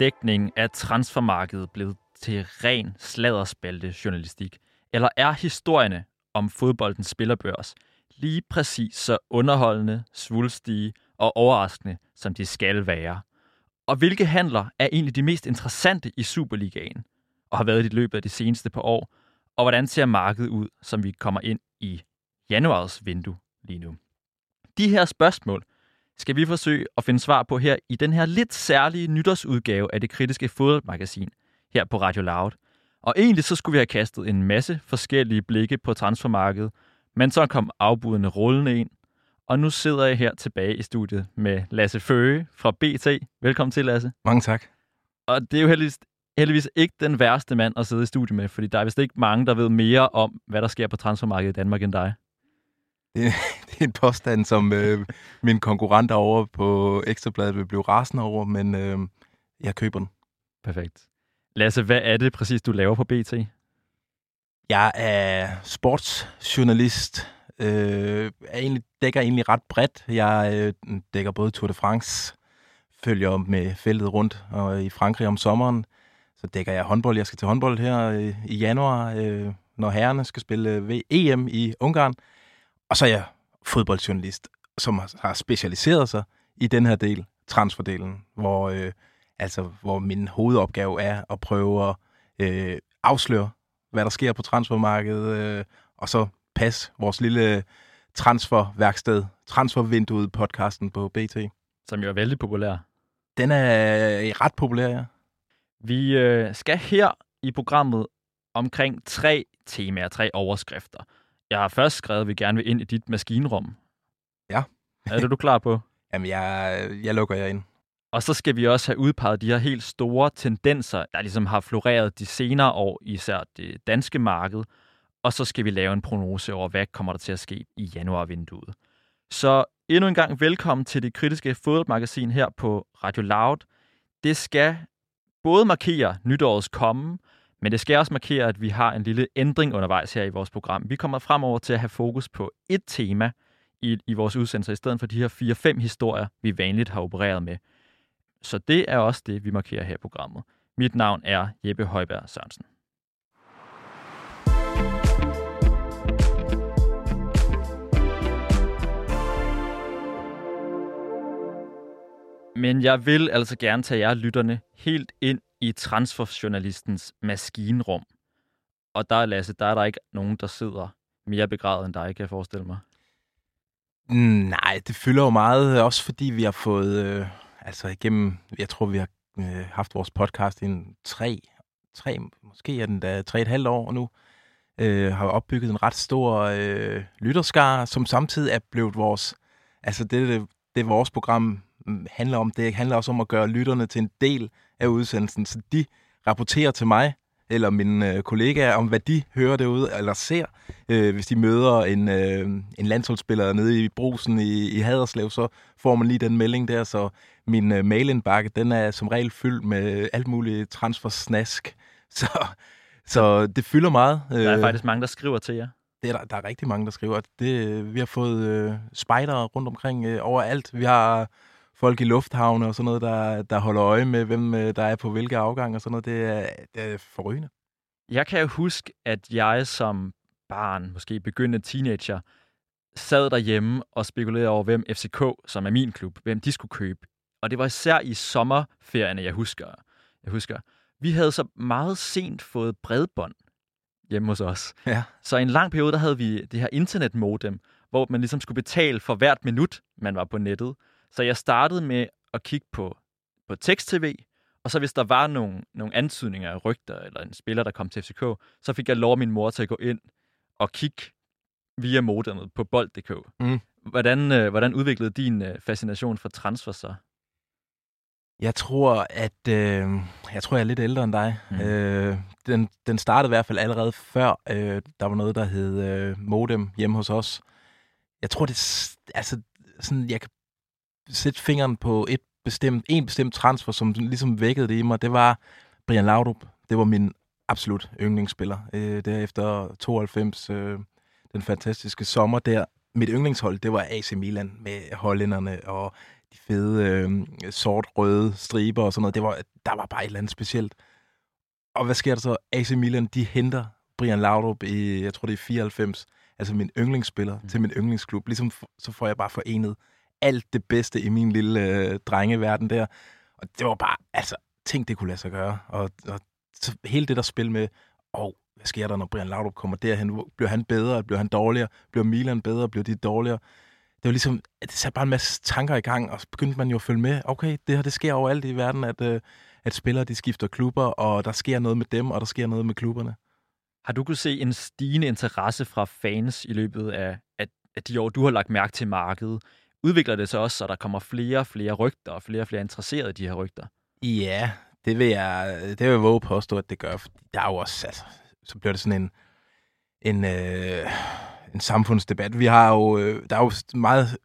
dækning af transfermarkedet blevet til ren sladderspalte journalistik? Eller er historierne om fodboldens spillerbørs lige præcis så underholdende, svulstige og overraskende, som de skal være? Og hvilke handler er egentlig de mest interessante i Superligaen, og har været i løbet af de seneste par år? Og hvordan ser markedet ud, som vi kommer ind i januars vindue lige nu? De her spørgsmål skal vi forsøge at finde svar på her i den her lidt særlige nytårsudgave af det kritiske fodboldmagasin her på Radio Loud. Og egentlig så skulle vi have kastet en masse forskellige blikke på transfermarkedet, men så kom afbudene rullende ind, og nu sidder jeg her tilbage i studiet med Lasse Føge fra BT. Velkommen til, Lasse. Mange tak. Og det er jo heldigvis, heldigvis ikke den værste mand at sidde i studiet med, fordi der er vist ikke mange, der ved mere om, hvad der sker på transfermarkedet i Danmark end dig. Det, det er en påstand, som øh, min konkurrent over på Ekstrabladet vil blive rasende over, men øh, jeg køber den. Perfekt. Lasse, hvad er det præcis, du laver på BT? Jeg er sportsjournalist. Øh, er egentlig, dækker egentlig ret bredt. Jeg øh, dækker både Tour de France, følger med feltet rundt og i Frankrig om sommeren. Så dækker jeg håndbold. Jeg skal til håndbold her øh, i januar, øh, når herrerne skal spille ved EM i Ungarn. Og så er jeg fodboldjournalist, som har specialiseret sig i den her del, transferdelen, hvor, øh, altså, hvor min hovedopgave er at prøve at øh, afsløre, hvad der sker på transfermarkedet, øh, og så passe vores lille transferværksted, transfervinduet podcasten på BT. Som jo er vældig populær. Den er ret populær, ja. Vi øh, skal her i programmet omkring tre temaer, tre overskrifter. Jeg har først skrevet, at vi gerne vil ind i dit maskinrum. Ja. er det du klar på? Jamen, jeg, jeg lukker jer ind. Og så skal vi også have udpeget de her helt store tendenser, der ligesom har floreret de senere år, især det danske marked. Og så skal vi lave en prognose over, hvad kommer der til at ske i januarvinduet. Så endnu en gang velkommen til det kritiske fodboldmagasin her på Radio Loud. Det skal både markere nytårets komme, men det skal også markere, at vi har en lille ændring undervejs her i vores program. Vi kommer fremover til at have fokus på et tema i, i vores udsendelser, i stedet for de her 4-5 historier, vi vanligt har opereret med. Så det er også det, vi markerer her i programmet. Mit navn er Jeppe Højberg Sørensen. Men jeg vil altså gerne tage jer lytterne helt ind i transferjournalistens maskinrum. Og der, Lasse, der er der ikke nogen, der sidder mere begravet end dig, kan jeg forestille mig. Nej, det fylder jo meget, øh, også fordi vi har fået, øh, altså igennem, jeg tror, vi har øh, haft vores podcast i en tre, tre, måske er den da tre et halvt år nu, øh, har opbygget en ret stor øh, lytterskar, som samtidig er blevet vores, altså det, det, det vores program mm, handler om, det handler også om at gøre lytterne til en del af udsendelsen, så de rapporterer til mig, eller mine øh, kollegaer, om hvad de hører derude, eller ser. Øh, hvis de møder en, øh, en landsholdsspiller nede i brusen i, i Haderslev, så får man lige den melding der, så min øh, mailindbakke, den er som regel fyldt med alt muligt transfersnask. Så, så det fylder meget. Der er faktisk mange, der skriver til jer. Det er der, der er rigtig mange, der skriver. Det, vi har fået øh, spejdere rundt omkring øh, overalt. Vi har folk i lufthavne og sådan noget, der, der holder øje med, hvem øh, der er på hvilke afgang og sådan noget. Det er, det er forrygende. Jeg kan jo huske, at jeg som barn, måske begyndende teenager, sad derhjemme og spekulerede over, hvem FCK, som er min klub, hvem de skulle købe. Og det var især i sommerferierne, jeg husker. Jeg husker. Vi havde så meget sent fået bredbånd hjemme hos os. Ja. Så i en lang periode, der havde vi det her internetmodem, hvor man ligesom skulle betale for hvert minut, man var på nettet. Så jeg startede med at kigge på, på tekst-tv, og så hvis der var nogle, nogle antydninger af rygter, eller en spiller, der kom til FCK, så fik jeg lov af min mor til at gå ind og kigge via modemet på bold.dk. Mm. Hvordan, øh, hvordan udviklede din øh, fascination for transfer så? Jeg tror, at øh, jeg tror, jeg er lidt ældre end dig. Mm. Mm. Øh, den, den startede i hvert fald allerede før øh, der var noget, der hed øh, modem hjemme hos os. Jeg tror, det altså sådan, jeg kan sætte fingeren på et bestemt, en bestemt transfer, som ligesom vækkede det i mig. Det var Brian Laudrup. Det var min absolut yndlingsspiller. Øh, derefter 92, øh, den fantastiske sommer der. Mit yndlingshold, det var AC Milan med hollænderne og de fede øh, sort-røde striber og sådan noget. Det var, der var bare et eller andet specielt. Og hvad sker der så? AC Milan, de henter Brian Laudrup i, jeg tror det er 94, altså min yndlingsspiller, mm. til min yndlingsklub. Ligesom så får jeg bare forenet alt det bedste i min lille øh, drengeverden der. Og det var bare, altså, tænk, det kunne lade sig gøre. Og, og hele det der spil med, og oh, hvad sker der, når Brian Laudrup kommer derhen? Bliver han bedre? Bliver han dårligere? Bliver Milan bedre? Bliver de dårligere? Det var ligesom, det satte bare en masse tanker i gang, og så begyndte man jo at følge med. Okay, det her, det sker overalt i verden, at, øh, at spillere, de skifter klubber, og der sker noget med dem, og der sker noget med klubberne. Har du kunne se en stigende interesse fra fans i løbet af, af, af de år, du har lagt mærke til markedet? Udvikler det sig også, så der kommer flere og flere rygter, og flere og flere interesserede i de her rygter? Ja, det vil jeg, det vil jeg våge påstå, at det gør. Der er jo også, altså, så bliver det sådan en, en, øh, en samfundsdebat. Vi har jo, øh, der er jo meget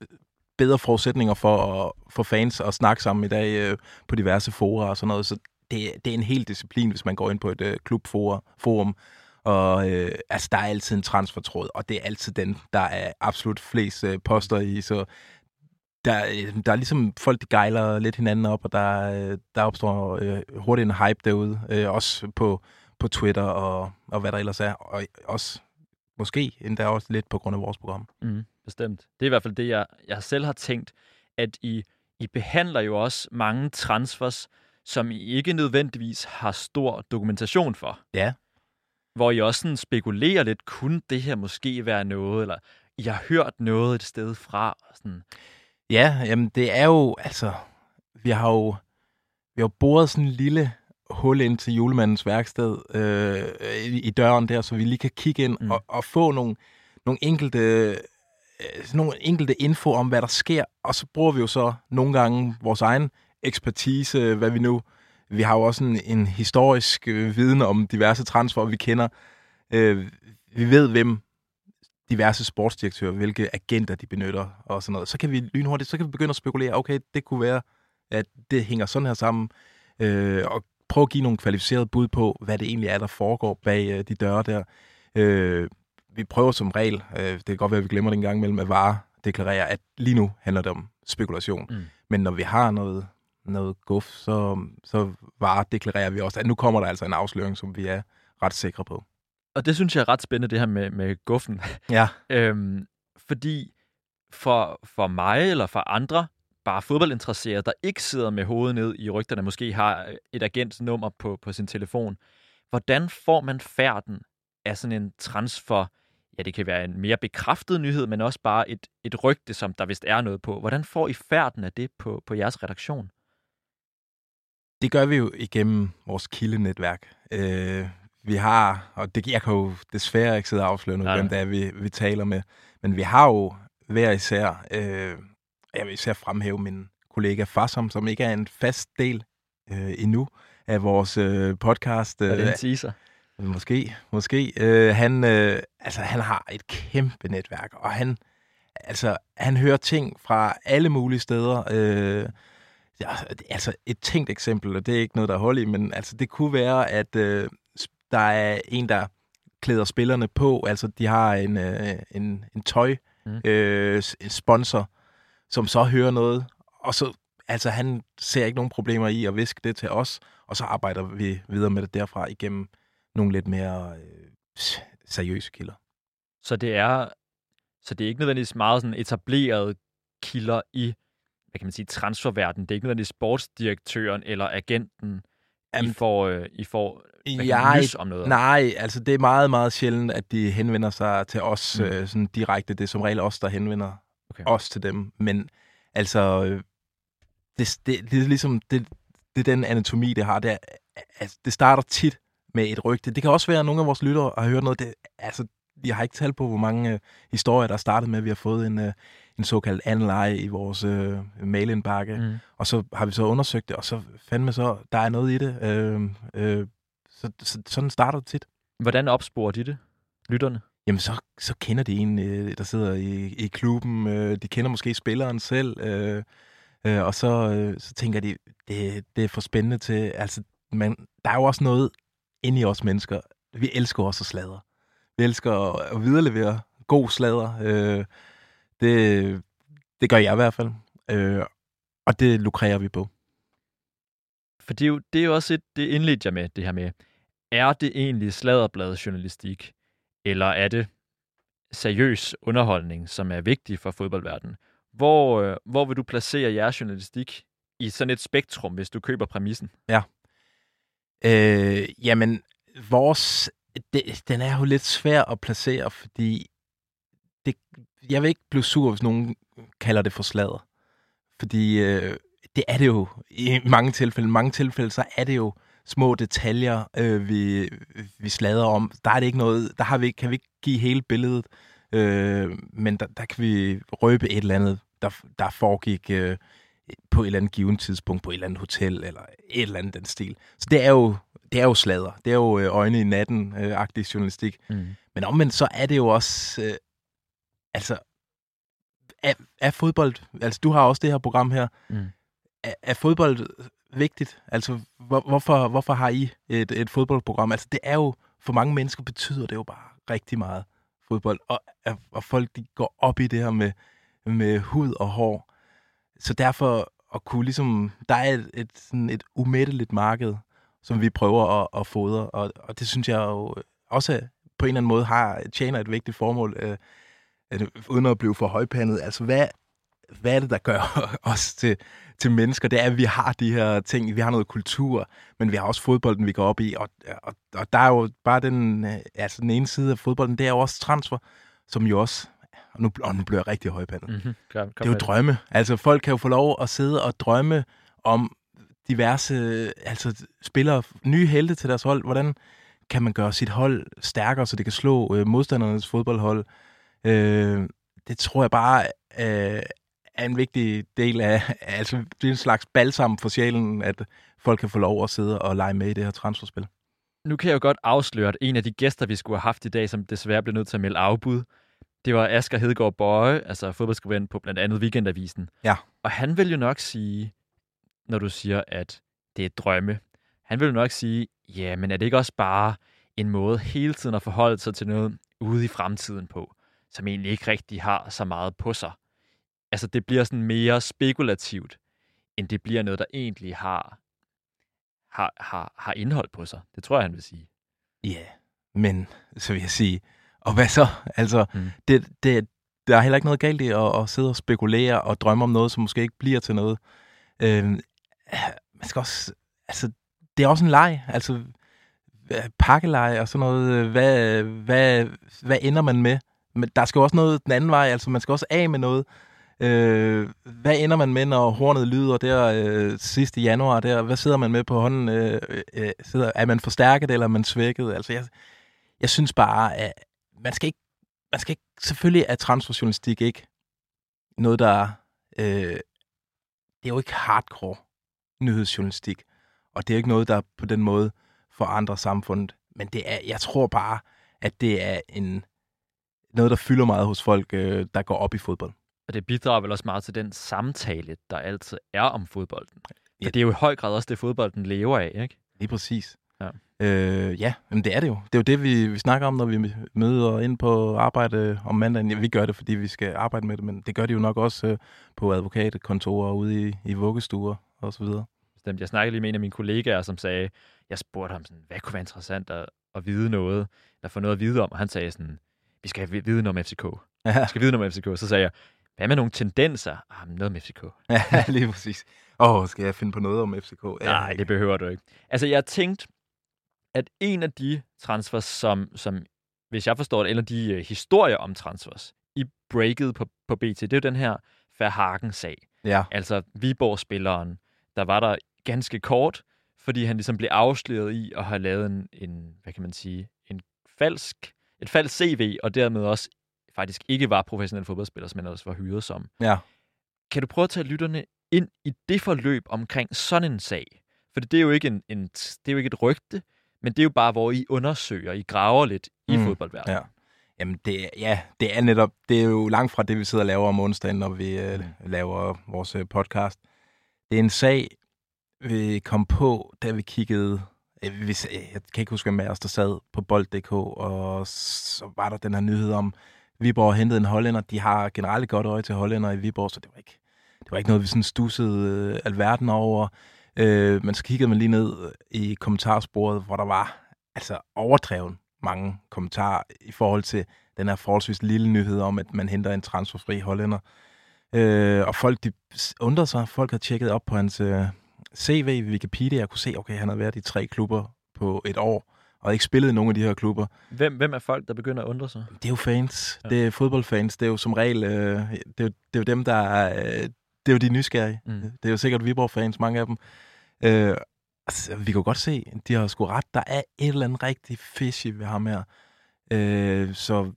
bedre forudsætninger for, at, for fans at snakke sammen i dag øh, på diverse fora og sådan noget, så det, det er en hel disciplin, hvis man går ind på et øh, klubforum, og øh, altså, der er altid en transfertråd, og det er altid den, der er absolut flest øh, poster i, så der, øh, der er ligesom folk, de gejler lidt hinanden op, og der, øh, der opstår øh, hurtigt en hype derude, øh, også på, på Twitter og, og hvad der ellers er, og også måske endda også lidt på grund af vores program. Mm, bestemt. Det er i hvert fald det, jeg, jeg selv har tænkt, at I, I behandler jo også mange transfers, som I ikke nødvendigvis har stor dokumentation for. Ja. Hvor I også sådan spekulerer lidt, kunne det her måske være noget, eller I har hørt noget et sted fra. Sådan. Ja, jamen det er jo, altså, vi har jo, vi har boret sådan en lille hul ind til julemandens værksted øh, i, i døren der, så vi lige kan kigge ind mm. og, og få nogle, nogle enkelte øh, nogle enkelte info om, hvad der sker, og så bruger vi jo så nogle gange vores egen ekspertise, hvad vi nu... Vi har jo også en, en historisk øh, viden om diverse transfer, vi kender. Øh, vi ved, hvem diverse sportsdirektører, hvilke agenter de benytter og sådan noget. Så kan vi lynhurtigt, så kan vi begynde at spekulere, okay, det kunne være, at det hænger sådan her sammen, øh, og prøve at give nogle kvalificerede bud på, hvad det egentlig er, der foregår bag øh, de døre der. Øh, vi prøver som regel, øh, det kan godt være, at vi glemmer det en gang imellem, at vare deklarerer, at lige nu handler det om spekulation. Mm. Men når vi har noget, noget guf, så, så vare deklarerer vi også, at nu kommer der altså en afsløring, som vi er ret sikre på. Og det synes jeg er ret spændende, det her med, med guffen. Ja. øhm, fordi for, for mig eller for andre, bare fodboldinteresserede, der ikke sidder med hovedet ned i rygterne, måske har et agentsnummer på, på sin telefon. Hvordan får man færden af sådan en transfer? Ja, det kan være en mere bekræftet nyhed, men også bare et, et rygte, som der vist er noget på. Hvordan får I færden af det på, på jeres redaktion? Det gør vi jo igennem vores kildenetværk. Øh, vi har, og det, jeg kan jo desværre ikke sidde og afsløre nu, hvem det er, vi, vi taler med, men vi har jo hver især øh, jeg vil især fremhæve min kollega Fasom, som ikke er en fast del øh, endnu af vores øh, podcast. Øh, er det en teaser? Måske, måske. Øh, han, øh, altså, han har et kæmpe netværk, og han, altså, han hører ting fra alle mulige steder. Øh, ja, altså et tænkt eksempel, og det er ikke noget, der er hold i, men altså, det kunne være, at øh, der er en, der klæder spillerne på. Altså, de har en, øh, en, en tøj mm. øh, sponsor, som så hører noget, og så, altså han ser ikke nogen problemer i at viske det til os, og så arbejder vi videre med det derfra igennem nogle lidt mere øh, seriøse kilder. Så det er så det er ikke nødvendigvis meget sådan etablerede kilder i, hvad kan man sige, transferverdenen. Det er ikke nødvendigvis sportsdirektøren eller agenten, Jamen, I får, øh, I får jeg, om noget? Nej, altså det er meget, meget sjældent, at de henvender sig til os mm. øh, sådan direkte. Det er som regel os, der henvender okay. os til dem. Men altså, øh, det, det, det er ligesom, det, det er den anatomi, det har. Det, altså, det starter tit med et rygte. Det kan også være, at nogle af vores lyttere har hørt noget. Det, altså, jeg har ikke talt på, hvor mange uh, historier, der er startet med, at vi har fået en, uh, en såkaldt anleje i vores uh, mailindbakke. Mm. Og så har vi så undersøgt det, og så fandme så, der er noget i det. Uh, uh, så, så, sådan starter det tit. Hvordan opsporer de det, lytterne? jamen så, så kender de en, øh, der sidder i, i klubben. Øh, de kender måske spilleren selv. Øh, øh, og så, øh, så tænker de, det, det er for spændende til... Altså, man, der er jo også noget inde i os mennesker. Vi elsker også at sladre. Vi elsker at, viderelevere god sladder. Øh, det, det gør jeg i hvert fald. Øh, Og det lukrerer vi på. For det er jo, det er jo også et, det indledte jeg med, det her med, er det egentlig sladderbladet journalistik, eller er det seriøs underholdning, som er vigtig for fodboldverdenen? Hvor, øh, hvor vil du placere jeres journalistik i sådan et spektrum, hvis du køber præmissen? Ja. Øh, jamen, vores, det, den er jo lidt svær at placere, fordi det, jeg vil ikke blive sur, hvis nogen kalder det for sladder. Fordi øh, det er det jo i mange tilfælde. I mange tilfælde, så er det jo små detaljer, øh, vi, vi slader om. Der er det ikke noget, der har vi, kan vi ikke give hele billedet, øh, men der, der kan vi røbe et eller andet, der, der foregik øh, på et eller andet givet tidspunkt, på et eller andet hotel, eller et eller andet den stil. Så det er jo, det er jo slader. Det er jo øh, øjne i natten-agtig øh, journalistik. Mm. Men omvendt så er det jo også, øh, altså, er, er fodbold, altså du har også det her program her, mm. er, er fodbold vigtigt? Altså, hvor, hvorfor, hvorfor har I et, et fodboldprogram? Altså, det er jo, for mange mennesker betyder det jo bare rigtig meget fodbold, og, og folk de går op i det her med, med hud og hår. Så derfor at kunne ligesom, der er et, et, sådan et umætteligt marked, som vi prøver at, at fodre, og, og det synes jeg jo også på en eller anden måde har, tjener et vigtigt formål, øh, uden at blive for højpandet. Altså, hvad, hvad er det, der gør os til, til mennesker? Det er, at vi har de her ting, vi har noget kultur, men vi har også fodbolden, vi går op i, og, og, og der er jo bare den, øh, altså den ene side af fodbolden, det er jo også transfer, som jo også og nu, og nu bliver jeg rigtig højpandet. Mm-hmm. Kom, kom det er jo drømme. Altså, folk kan jo få lov at sidde og drømme om diverse altså, spillere, nye helte til deres hold. Hvordan kan man gøre sit hold stærkere, så det kan slå øh, modstandernes fodboldhold? Øh, det tror jeg bare øh, er en vigtig del af, altså det er en slags balsam for sjælen, at folk kan få lov at sidde og lege med i det her transferspil. Nu kan jeg jo godt afsløre, at en af de gæster, vi skulle have haft i dag, som desværre blev nødt til at melde afbud, det var Asger Hedegaard Bøje, altså fodboldskribent på blandt andet Weekendavisen. Ja. Og han vil jo nok sige, når du siger, at det er drømme, han vil jo nok sige, ja, men er det ikke også bare en måde hele tiden at forholde sig til noget ude i fremtiden på, som egentlig ikke rigtig har så meget på sig? Altså, det bliver sådan mere spekulativt, end det bliver noget, der egentlig har, har, har, har indhold på sig. Det tror jeg, han vil sige. Ja, yeah, men så vil jeg sige, og hvad så? Altså, mm. det, det, der er heller ikke noget galt i at, at sidde og spekulere og drømme om noget, som måske ikke bliver til noget. Øh, man skal også, altså, det er også en leg. Altså, pakkelej og sådan noget. Hvad, hvad, hvad ender man med? Men der skal også noget den anden vej. Altså, man skal også af med noget. Øh, hvad ender man med, når hornet lyder der øh, sidste januar? Der? Hvad sidder man med på hånden? Øh, øh, sidder, er man forstærket, eller er man svækket? Altså, jeg, jeg synes bare, at man skal ikke, man skal ikke, selvfølgelig er transferjournalistik ikke noget, der, øh, det er jo ikke hardcore nyhedsjournalistik, og det er ikke noget, der på den måde forandrer samfundet, men det er, jeg tror bare, at det er en, noget, der fylder meget hos folk, øh, der går op i fodbold. Og det bidrager vel også meget til den samtale, der altid er om fodbolden. Ja. det er jo i høj grad også det, fodbolden lever af, ikke? Lige præcis. Ja, øh, ja men det er det jo. Det er jo det, vi, vi snakker om, når vi møder ind på arbejde om mandagen. Ja, vi gør det, fordi vi skal arbejde med det, men det gør de jo nok også øh, på advokatkontorer ude i, i vuggestuer og så videre. Bestemt. Jeg snakkede lige med en af mine kollegaer, som sagde, jeg spurgte ham sådan, hvad kunne være interessant at, at vide noget, eller få noget at vide om, og han sagde sådan, vi skal vide noget om FCK. Ja. Vi skal vide noget om FCK. Så sagde jeg, hvad med nogle tendenser? Ah, noget om FCK. Ja, lige præcis. Åh, oh, skal jeg finde på noget om FCK? Ja. Nej, det behøver du ikke. Altså, jeg tænkte, at en af de transfers, som, som hvis jeg forstår det, af de uh, historier om transfers i breaket på, på BT, det er jo den her Verhagen-sag. Ja. Altså Viborg-spilleren, der var der ganske kort, fordi han ligesom blev afsløret i at have lavet en, en hvad kan man sige, en falsk, et falsk CV, og dermed også faktisk ikke var professionel fodboldspiller, som han også var hyret som. Ja. Kan du prøve at tage lytterne ind i det forløb omkring sådan en sag? For det er jo ikke, en, en, det er jo ikke et rygte, men det er jo bare, hvor I undersøger, I graver lidt i mm. fodboldverdenen. Ja. Jamen, det, ja, det er netop, det er jo langt fra det, vi sidder og laver om onsdagen, når vi øh, mm. laver vores øh, podcast. Det er en sag, vi kom på, da vi kiggede, øh, vi, jeg kan ikke huske, hvem af os, der sad på bold.dk, og så var der den her nyhed om, Viborg hentede en hollænder. De har generelt godt øje til hollænder i Viborg, så det var ikke det var ikke noget, vi sådan stussede øh, alverden over. Øh, men så kiggede man lige ned i kommentarsporet, hvor der var altså overdreven mange kommentarer i forhold til den her forholdsvis lille nyhed om, at man henter en transferfri hollænder. Øh, og folk de undrede sig. Folk har tjekket op på hans øh, CV, Wikipedia, og kunne se, okay, han har været i tre klubber på et år, og ikke spillet i nogen af de her klubber. Hvem, hvem er folk, der begynder at undre sig? Det er jo fans. Ja. Det er fodboldfans. Det er jo som regel, øh, det, er det er jo dem, der er, øh, det er jo de nysgerrige. Mm. Det er jo sikkert Viborg-fans, mange af dem. Øh, altså, vi kan godt se, de har sgu ret. Der er et eller andet rigtig fishy ved ham her. Øh, så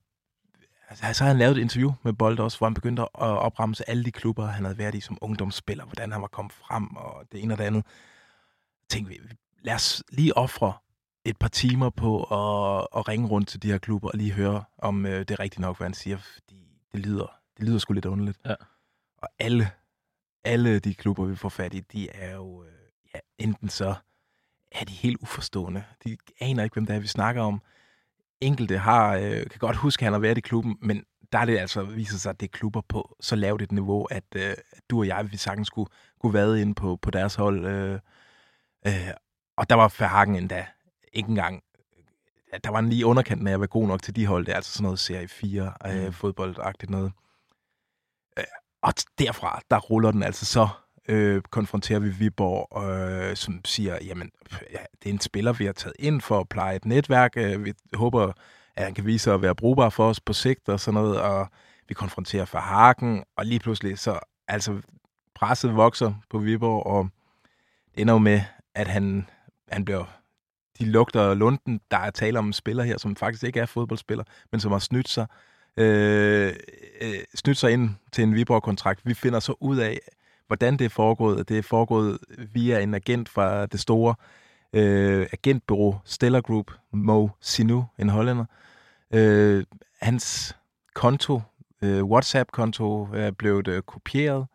altså, så har han lavet et interview med Bold også, hvor han begyndte at opremse alle de klubber, han havde været i som ungdomsspiller, hvordan han var kommet frem, og det ene og det andet. Tænkte vi, lad os lige ofre et par timer på at, at ringe rundt til de her klubber og lige høre, om øh, det er rigtigt nok, hvad han siger, fordi det lyder, det lyder sgu lidt underligt. Ja. Og alle, alle de klubber, vi får fat i, de er jo øh, ja, enten så er de helt uforstående. De aner ikke, hvem det er, vi snakker om. Enkelte har, øh, kan godt huske, at han har været i klubben, men der er det altså viser sig, at det er klubber på så lavt et niveau, at, øh, du og jeg, vi sagtens skulle, kunne være inde på, på deres hold. Øh, øh, og der var Verhagen endda ikke engang der var en lige underkanten af at være god nok til de hold. Det er altså sådan noget serie 4 øh, mm. fodboldagtigt noget. Og derfra, der ruller den altså så øh, konfronterer vi Viborg, øh, som siger, jamen, ja, det er en spiller, vi har taget ind for at pleje et netværk. Øh, vi håber, at han kan vise sig at være brugbar for os på sigt og sådan noget, og vi konfronterer for Hagen, og lige pludselig så, altså, presset vokser på Viborg, og det ender jo med, at han, han bliver de lugter lunden. Der er tale om en spiller her, som faktisk ikke er fodboldspiller, men som har snydt sig, øh, øh, snydt sig ind til en Viborg-kontrakt. Vi finder så ud af, hvordan det er foregået. Det er foregået via en agent fra det store øh, agentbureau Stellar Group, Mo Sinu, en hollænder. Øh, hans konto, øh, WhatsApp-konto, er blevet øh, kopieret.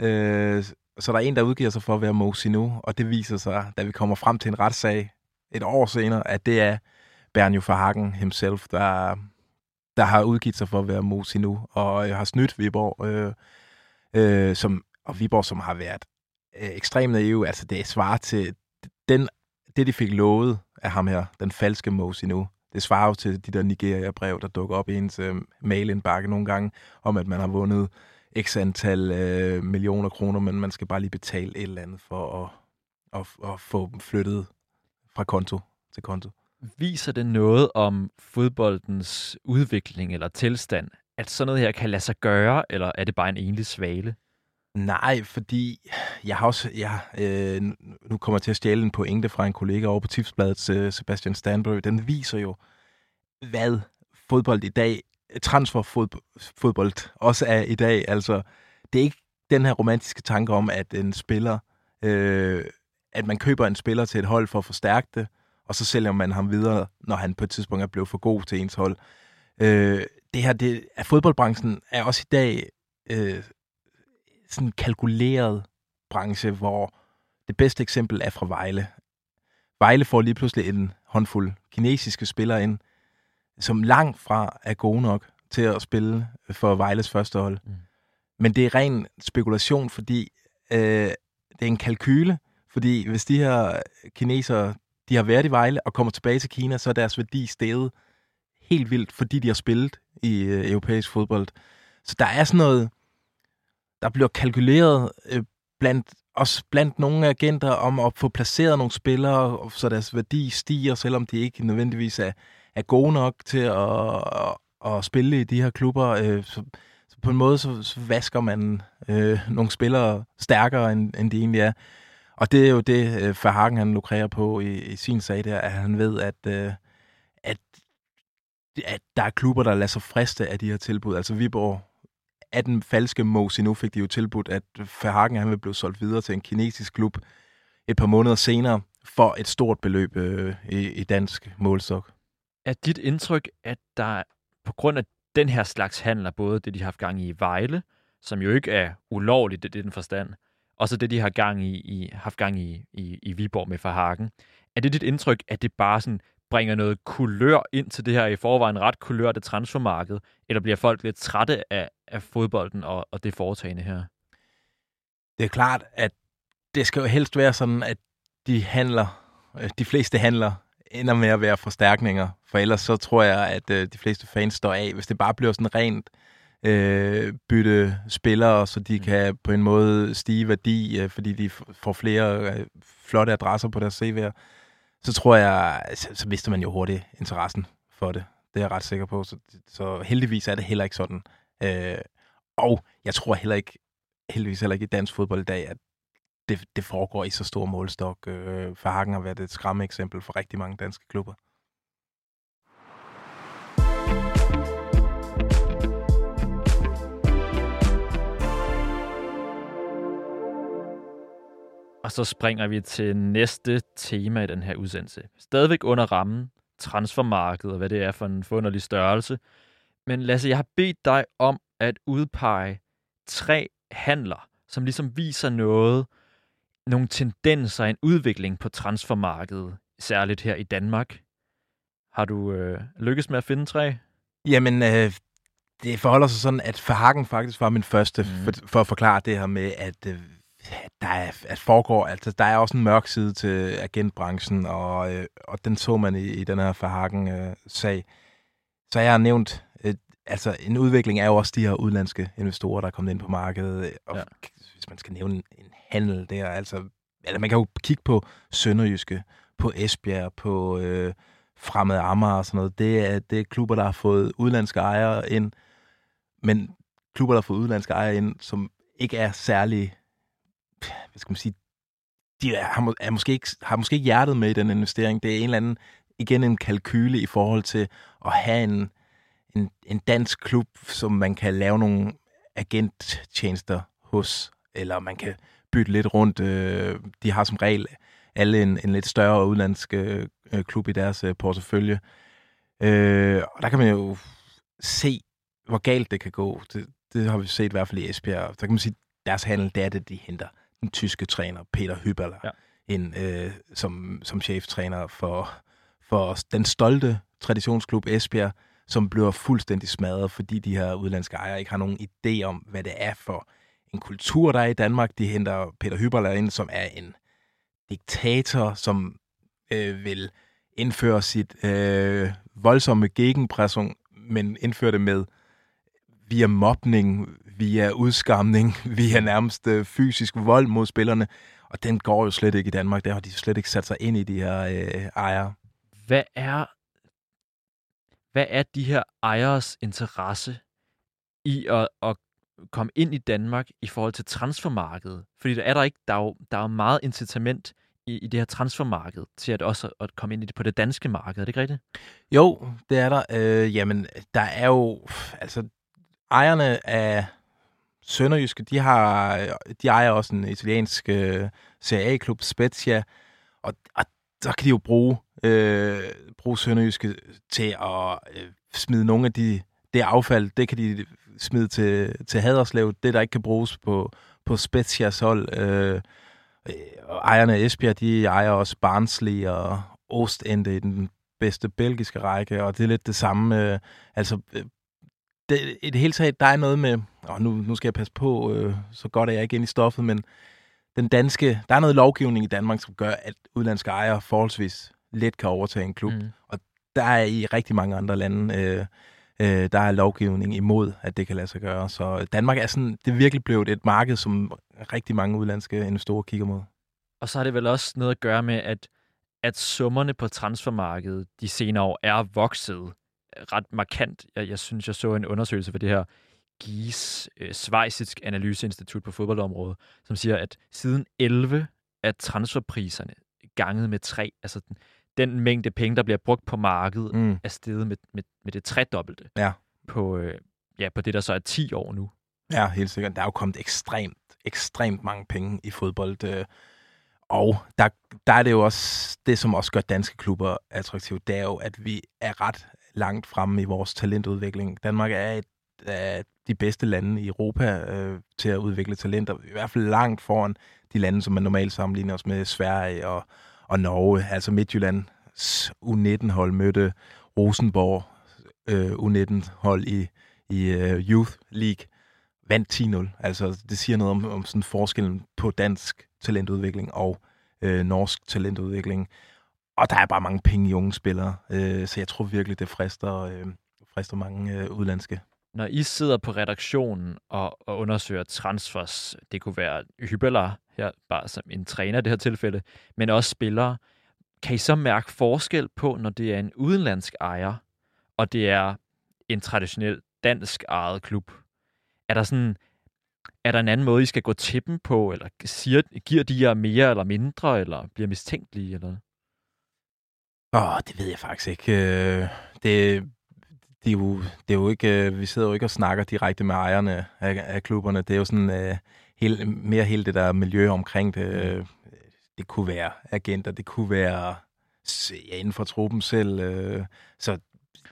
Mm. Øh, så der er en, der udgiver sig for at være Mo Sinu, og det viser sig, da vi kommer frem til en retssag et år senere, at det er Bernjo Verhagen himself, der, der har udgivet sig for at være Mo nu, og har snydt Viborg, øh, øh, som og Viborg, som har været øh, ekstremt naive, altså det svarer til den, det, de fik lovet af ham her, den falske Mosi nu, det svarer jo til de der Nigeria-brev, der dukker op i ens øh, mailindbakke nogle gange, om at man har vundet x antal øh, millioner kroner, men man skal bare lige betale et eller andet for at, at, at få dem flyttet fra konto til konto. Viser det noget om fodboldens udvikling eller tilstand, at sådan noget her kan lade sig gøre, eller er det bare en enlig svale? Nej, fordi jeg har også, jeg, øh, nu kommer jeg til at stjæle en pointe fra en kollega over på Tipsbladet, øh, Sebastian Stanbury. Den viser jo, hvad fodbold i dag, transferfodbold også er i dag. Altså, det er ikke den her romantiske tanke om, at en spiller, øh, at man køber en spiller til et hold for at forstærke det, og så sælger man ham videre, når han på et tidspunkt er blevet for god til ens hold. Øh, det her, det, at fodboldbranchen er også i dag øh, sådan en kalkuleret branche, hvor det bedste eksempel er fra Vejle. Vejle får lige pludselig en håndfuld kinesiske spillere ind, som langt fra er gode nok til at spille for Vejles første hold. Mm. Men det er ren spekulation, fordi øh, det er en kalkyle, fordi hvis de her kinesere, de har været i Vejle og kommer tilbage til Kina, så er deres værdi steget helt vildt, fordi de har spillet i øh, europæisk fodbold. Så der er sådan noget, der bliver kalkuleret øh, blandt også blandt nogle agenter om at få placeret nogle spillere, så deres værdi stiger, selvom de ikke nødvendigvis er, er gode nok til at, at, at spille i de her klubber. Øh, så, så på en måde så, så vasker man øh, nogle spillere stærkere, end, end de egentlig er. Og det er jo det, øh, Verhagen han lukrerer på i, i sin sag der, at han ved, at, øh, at, at der er klubber, der lader sig friste af de her tilbud. Altså Viborg af den falske Mosi. Nu fik de jo tilbudt, at Verhagen han vil blive solgt videre til en kinesisk klub et par måneder senere for et stort beløb øh, i, i dansk målstok. Er dit indtryk, at der på grund af den her slags handler, både det, de har haft gang i i Vejle, som jo ikke er ulovligt, det den forstand, og så det, de har gang i, i, haft gang i, i, i Viborg med Farhagen. Er det dit indtryk, at det bare sådan bringer noget kulør ind til det her i forvejen ret kulørte transfermarked, eller bliver folk lidt trætte af, af fodbolden og, og det foretagende her? Det er klart, at det skal jo helst være sådan, at de handler, øh, de fleste handler ender med at være forstærkninger, for ellers så tror jeg, at øh, de fleste fans står af. Hvis det bare bliver sådan rent øh, bytte spillere, så de mm. kan på en måde stige værdi, øh, fordi de får flere øh, flotte adresser på deres CV'er, så tror jeg, så, så mister man jo hurtigt interessen for det. Det er jeg ret sikker på. Så, så heldigvis er det heller ikke sådan. Øh, og jeg tror heller ikke, heldigvis heller ikke i dansk fodbold i dag, at det, det foregår i så stor målstok. Øh, for Hagen har været et skræmme eksempel for rigtig mange danske klubber. Og så springer vi til næste tema i den her udsendelse. Stadigvæk under rammen, transfermarkedet og hvad det er for en forunderlig størrelse. Men Lasse, jeg har bedt dig om at udpege tre handler, som ligesom viser noget, nogle tendenser, en udvikling på transfermarkedet, særligt her i Danmark. Har du øh, lykkes med at finde tre? Jamen, øh, det forholder sig sådan, at Verhagen faktisk var min første, mm. for, for at forklare det her med, at øh, der er, at foregår, altså der er også en mørk side til agentbranchen, og, øh, og den så man i, i den her Verhagen-sag. Øh, så jeg har nævnt, øh, altså en udvikling er jo også de her udenlandske investorer, der er kommet ind på markedet, og ja. hvis man skal nævne en handel der, altså, eller man kan jo kigge på Sønderjyske, på Esbjerg, på øh, Fremad Amager og sådan noget. Det er, det er klubber, der har fået udenlandske ejere ind, men klubber, der har fået udenlandske ejere ind, som ikke er særlig hvad skal man sige, de er, har, er måske ikke, har måske ikke hjertet med i den investering. Det er en eller anden, igen en kalkyle i forhold til at have en, en, en dansk klub, som man kan lave nogle agenttjenester hos, eller man kan bytte lidt rundt. Øh, de har som regel alle en, en lidt større udlandsk øh, øh, klub i deres øh, portefølje. Øh, og der kan man jo se, hvor galt det kan gå. Det, det har vi set i hvert fald i Esbjerg. Der kan man sige, at deres handel, det er det, de henter den tyske træner, Peter Hüberler, ja. ind, øh, som, som cheftræner for, for den stolte traditionsklub Esbjerg, som bliver fuldstændig smadret, fordi de her udlandske ejere ikke har nogen idé om, hvad det er for en kultur, der er i Danmark. De henter Peter Hüberler ind, som er en diktator, som øh, vil indføre sit øh, voldsomme gegenpressung, men indføre det med via mobning, via udskamning, via nærmest øh, fysisk vold mod spillerne. Og den går jo slet ikke i Danmark. Der har de slet ikke sat sig ind i de her øh, ejere. Hvad er, hvad er de her ejers interesse i at, at komme ind i Danmark i forhold til transfermarkedet? Fordi der er der ikke, der er jo, der er meget incitament i, i det her transfermarked til at også at komme ind i det på det danske marked. Er det ikke rigtigt? Jo, det er der. Øh, jamen, der er jo, altså, ejerne af Sønderjyske, de, har, de ejer også en italiensk øh, Serie A-klub, Spezia, og, og der kan de jo bruge, øh, bruge Sønderjyske til at øh, smide nogle af de, det affald, det kan de smide til, til Haderslev, det der ikke kan bruges på, på Spezias hold. Øh, øh og ejerne af Esbjerg, de ejer også Barnsley og Ostende i den bedste belgiske række, og det er lidt det samme. Øh, altså, øh, det, i det hele taget, der er noget med, og nu, nu skal jeg passe på, øh, så godt er jeg ikke ind i stoffet, men den danske, der er noget lovgivning i Danmark, som gør, at udlandske ejere forholdsvis let kan overtage en klub. Mm. Og der er i rigtig mange andre lande, øh, øh, der er lovgivning imod, at det kan lade sig gøre. Så Danmark er sådan, det er virkelig blevet et marked, som rigtig mange udlandske investorer kigger mod. Og så har det vel også noget at gøre med, at, at summerne på transfermarkedet de senere år er vokset ret markant. Jeg, jeg synes, jeg så en undersøgelse for det her GIS, øh, Schweizisk Analyseinstitut på fodboldområdet, som siger, at siden 11 er transferpriserne ganget med tre. Altså den, den mængde penge, der bliver brugt på markedet, mm. er steget med, med, med det tredobbelte ja. på, øh, ja, på det, der så er 10 år nu. Ja, helt sikkert. Der er jo kommet ekstremt, ekstremt mange penge i fodbold. Øh, og der, der er det jo også, det som også gør danske klubber attraktive, det er jo, at vi er ret langt fremme i vores talentudvikling. Danmark er et af de bedste lande i Europa øh, til at udvikle talenter. I hvert fald langt foran de lande, som man normalt sammenligner os med, Sverige og, og Norge. Altså Midtjyllands U19-hold mødte Rosenborg øh, U19-hold i, i uh, Youth League. vandt 10-0. Altså, det siger noget om, om sådan forskellen på dansk talentudvikling og øh, norsk talentudvikling. Og der er bare mange penge i unge spillere, øh, så jeg tror virkelig, det frister, øh, frister mange øh, udlandske. Når I sidder på redaktionen og, og undersøger transfers, det kunne være hybeler her, bare som en træner i det her tilfælde, men også spillere, kan I så mærke forskel på, når det er en udenlandsk ejer, og det er en traditionel dansk ejet klub? Er der sådan, er der en anden måde, I skal gå til dem på, eller siger, giver de jer mere eller mindre, eller bliver mistænkelige, eller? Åh, oh, det ved jeg faktisk ikke. Øh, det, det, er jo, det er jo ikke, øh, vi sidder jo ikke og snakker direkte med ejerne af, af klubberne. Det er jo sådan uh, hele, mere hele det der miljø omkring det. Mm. Det kunne være agenter, det kunne være ja, inden for truppen selv. Uh, så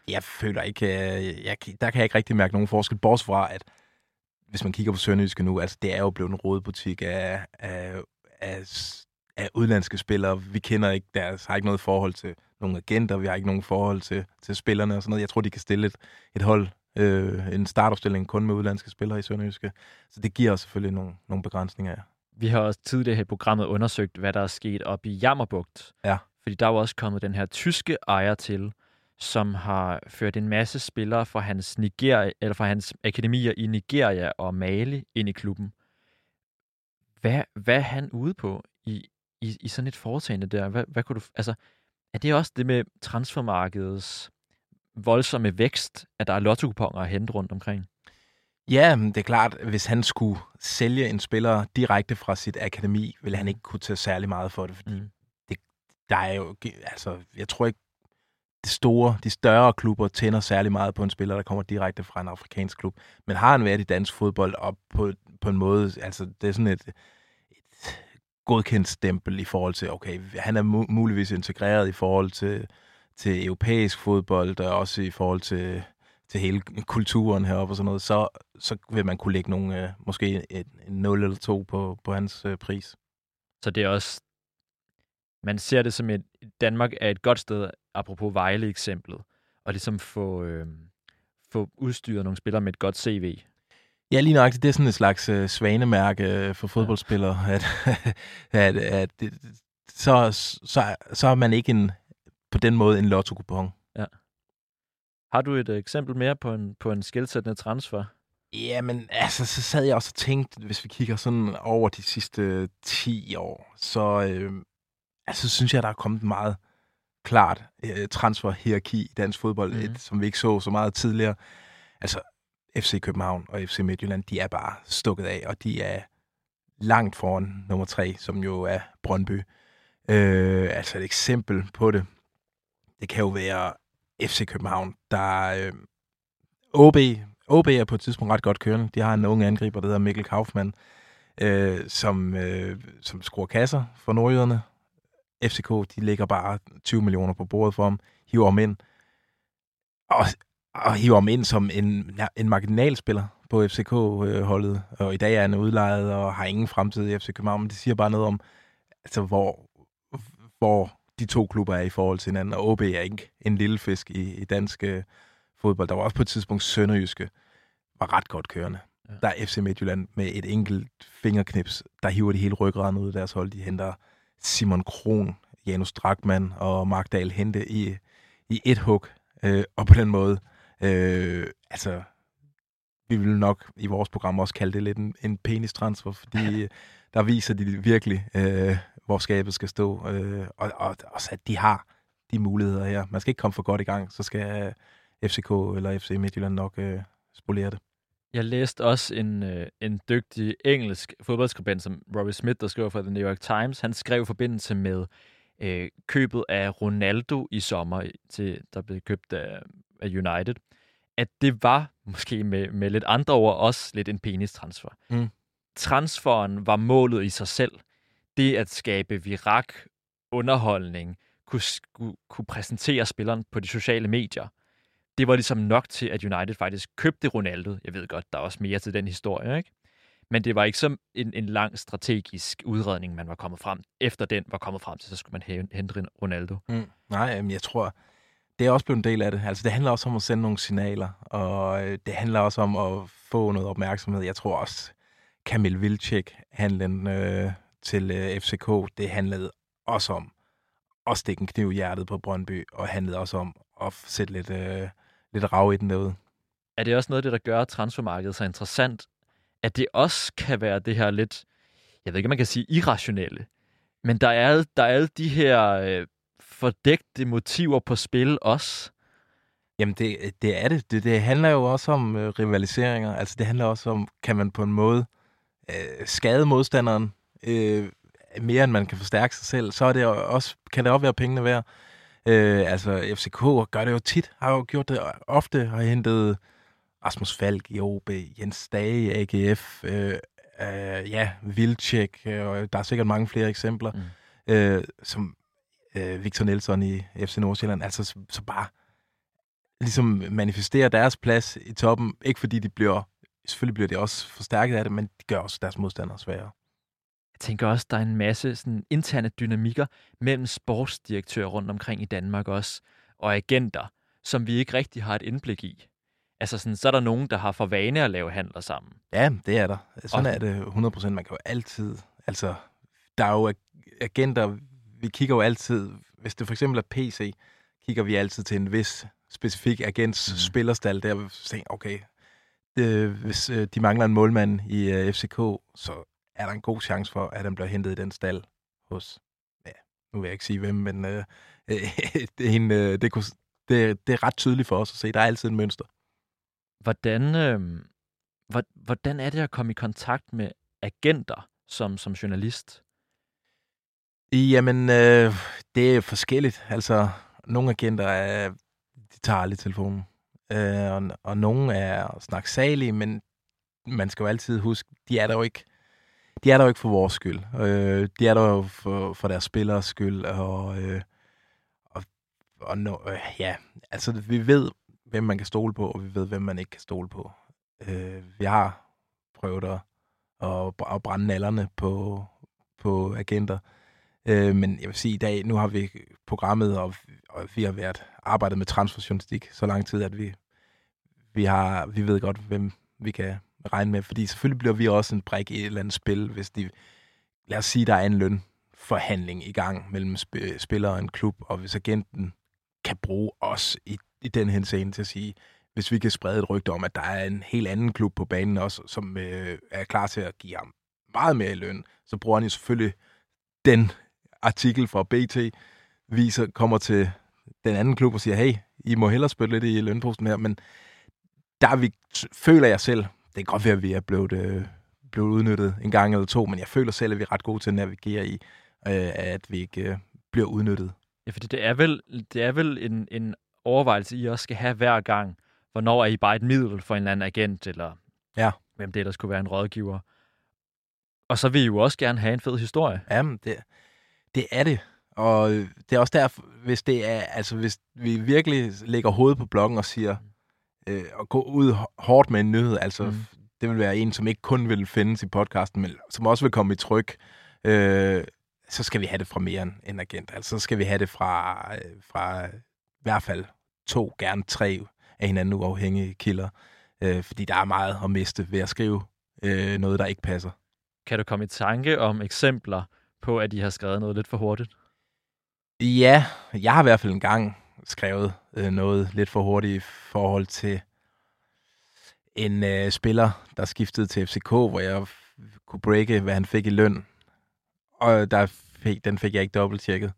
jeg føler ikke, uh, jeg, der kan jeg ikke rigtig mærke nogen forskel, bortset fra, at hvis man kigger på Sønderjyske nu, altså det er jo blevet en rådbutik af, af, af, af udlandske spillere. Vi kender ikke deres, har ikke noget forhold til nogle agenter, vi har ikke nogen forhold til, til spillerne og sådan noget. Jeg tror, de kan stille et, et hold, øh, en startopstilling kun med udlandske spillere i Sønderjyske. Så det giver selvfølgelig nogle, nogle begrænsninger. Ja. Vi har også tidligere her i programmet undersøgt, hvad der er sket op i Jammerbugt. Ja. Fordi der er jo også kommet den her tyske ejer til, som har ført en masse spillere fra hans, Nigeria, eller fra hans akademier i Nigeria og Mali ind i klubben. Hvad, hvad er han ude på i, i, i sådan et foretagende der? Hvad, hvad kunne du, altså, er det også det med transfermarkedets voldsomme vækst, at der er lotto at hente rundt omkring? Ja, det er klart, hvis han skulle sælge en spiller direkte fra sit akademi, ville han ikke kunne tage særlig meget for det, fordi mm. det, der er jo, altså, jeg tror ikke, de store, de større klubber tænder særlig meget på en spiller, der kommer direkte fra en afrikansk klub. Men har han været i dansk fodbold op på, på en måde, altså det er sådan et godkendt stempel i forhold til, okay, han er mu- muligvis integreret i forhold til, til europæisk fodbold, og også i forhold til, til hele kulturen heroppe og sådan noget, så, så vil man kunne lægge nogle, øh, måske en, en 0 eller 2 på, på hans øh, pris. Så det er også, man ser det som et, Danmark er et godt sted, apropos Vejle-eksemplet, og ligesom få, øh, få udstyret nogle spillere med et godt CV. Ja, lige nøjagtigt. Det er sådan et slags øh, svanemærke øh, for fodboldspillere, at, at, at at så, så, så er man ikke en, på den måde en lotto-kupon. Ja. Har du et eksempel mere på en, på en skilsættende transfer? Jamen, altså, så sad jeg også og tænkte, hvis vi kigger sådan over de sidste 10 år, så øh, altså, synes jeg, der er kommet meget klart øh, transferhierarki i dansk fodbold, mm. et, som vi ikke så så meget tidligere. Altså, FC København og FC Midtjylland, de er bare stukket af, og de er langt foran nummer tre, som jo er Brøndby. Øh, altså et eksempel på det, det kan jo være FC København, der øh, OB, OB er på et tidspunkt ret godt kørende. De har en ung angriber, der hedder Mikkel Kaufmann, øh, som, øh, som skruer kasser for nordjyderne. FCK, de lægger bare 20 millioner på bordet for ham, hiver ham ind. Og og hiver ham ind som en, en marginalspiller på FCK-holdet, og i dag er han udlejet og har ingen fremtid i FC København, men det siger bare noget om, altså, hvor, hvor de to klubber er i forhold til hinanden, og OB er ikke en lille fisk i, i dansk øh, fodbold. Der var også på et tidspunkt Sønderjyske, var ret godt kørende. Ja. Der er FC Midtjylland med et enkelt fingerknips, der hiver de hele ryggraden ud af deres hold. De henter Simon Kron, Janus Drakman og Mark Dahl Hente i, i et hug, øh, og på den måde Øh, altså, vi vil nok i vores program også kalde det lidt en, en penis-transfer, fordi der viser de virkelig, øh, hvor skabet skal stå, øh, og, og også at de har de muligheder her. Man skal ikke komme for godt i gang, så skal FCK eller FC Midtjylland nok øh, spolere det. Jeg læste også en, øh, en dygtig engelsk fodboldskribent, som Robbie Smith, der skriver for The New York Times. Han skrev i forbindelse med øh, købet af Ronaldo i sommer, til, der blev købt af, af United, at det var, måske med, med lidt andre ord, også lidt en penis-transfer. Mm. Transferen var målet i sig selv. Det at skabe virak, underholdning, kunne, kunne, kunne præsentere spilleren på de sociale medier, det var ligesom nok til, at United faktisk købte Ronaldo. Jeg ved godt, der er også mere til den historie, ikke? Men det var ikke som en, en lang strategisk udredning, man var kommet frem. Efter den var kommet frem til, så skulle man hente Ronaldo. Mm. Nej, men jeg tror, det er også blevet en del af det. Altså, det handler også om at sende nogle signaler, og øh, det handler også om at få noget opmærksomhed. Jeg tror også, Kamil Vilcek, handlen øh, til øh, FCK, det handlede også om at stikke en kniv i hjertet på Brøndby, og handlede også om at sætte lidt, øh, lidt rav i den derude. Er det også noget af det, der gør transfermarkedet så interessant, at det også kan være det her lidt, jeg ved ikke, om man kan sige irrationelle, men der er, der er alle de her øh, fordægte motiver på spil også. Jamen, det, det er det. det. Det handler jo også om øh, rivaliseringer. Altså, det handler også om, kan man på en måde øh, skade modstanderen øh, mere, end man kan forstærke sig selv, så er det også, kan det også være pengene værd. Øh, altså, FCK gør det jo tit, har jo gjort det ofte, har hentet Rasmus Falk i OB, Jens Dage i AGF, øh, øh, ja, Vilcek, øh, og der er sikkert mange flere eksempler, mm. øh, som øh, Victor Nelson i FC Nordsjælland, altså så, så bare ligesom manifesterer deres plads i toppen, ikke fordi de bliver, selvfølgelig bliver de også forstærket af det, men de gør også deres modstandere sværere. Jeg tænker også, der er en masse sådan, interne dynamikker mellem sportsdirektører rundt omkring i Danmark også, og agenter, som vi ikke rigtig har et indblik i. Altså sådan, så er der nogen, der har for vane at lave handler sammen. Ja, det er der. Sådan og... er det 100%. Man kan jo altid... Altså, der er jo agenter... Vi kigger jo altid... Hvis det for eksempel er PC, kigger vi altid til en vis specifik agents mm. spillerstal, der tænker, okay, det, hvis øh, de mangler en målmand i øh, FCK, så er der en god chance for, at han bliver hentet i den stald hos, ja, nu vil jeg ikke sige hvem, men øh, det, er en, øh, det, kunne, det, det er ret tydeligt for os at se. Der er altid et mønster. Hvordan, øh, hvordan er det at komme i kontakt med agenter som, som journalist? Jamen, øh, det er forskelligt. Altså, nogle agenter er, de tager aldrig telefonen. Øh, og, og nogle er snaksalige, men man skal jo altid huske, de er der jo ikke, de er der jo ikke for vores skyld. Øh, de er der jo for, for deres spillers skyld, og, øh, og, og no, øh, ja, altså vi ved, hvem man kan stole på, og vi ved, hvem man ikke kan stole på. Øh, vi har prøvet at, at, at brænde nallerne på, på agenter. Øh, Øh, men jeg vil sige, i dag, nu har vi programmet, og, og vi har været arbejdet med transferjournalistik så lang tid, at vi, vi, har, vi ved godt, hvem vi kan regne med. Fordi selvfølgelig bliver vi også en brik i et eller andet spil, hvis de, lad os sige, der er en lønforhandling i gang mellem sp- spiller og en klub, og hvis agenten kan bruge os i i den henseende til at sige, hvis vi kan sprede et rygte om, at der er en helt anden klub på banen også, som øh, er klar til at give ham meget mere i løn, så bruger han jo selvfølgelig den artikel fra BT, viser, kommer til den anden klub og siger, hey, I må hellere spytte lidt i lønposten her, men der vi, føler jeg selv, det kan godt være, at vi er blevet, øh, blevet udnyttet en gang eller to, men jeg føler selv, at vi er ret gode til at navigere i, øh, at vi ikke øh, bliver udnyttet. Ja, fordi det er vel, det er vel en, en overvejelse, I også skal have hver gang. Hvornår er I bare et middel for en eller anden agent, eller ja. hvem det der skulle være en rådgiver. Og så vil I jo også gerne have en fed historie. Jamen, det, det er det. Og det er også derfor, hvis det er, altså hvis vi virkelig lægger hovedet på blokken og siger, øh, og gå ud hårdt med en nyhed, altså mm. det vil være en, som ikke kun vil findes i podcasten, men som også vil komme i tryk, øh, så skal vi have det fra mere end en agent. Altså så skal vi have det fra, øh, fra i hvert fald to, gerne tre af hinanden uafhængige kilder, øh, fordi der er meget at miste ved at skrive øh, noget, der ikke passer. Kan du komme i tanke om eksempler på, at de har skrevet noget lidt for hurtigt? Ja, jeg har i hvert fald en gang skrevet øh, noget lidt for hurtigt i forhold til en øh, spiller, der skiftede til FCK, hvor jeg kunne breake, hvad han fik i løn. Og der fik, den fik jeg ikke dobbelttjekket.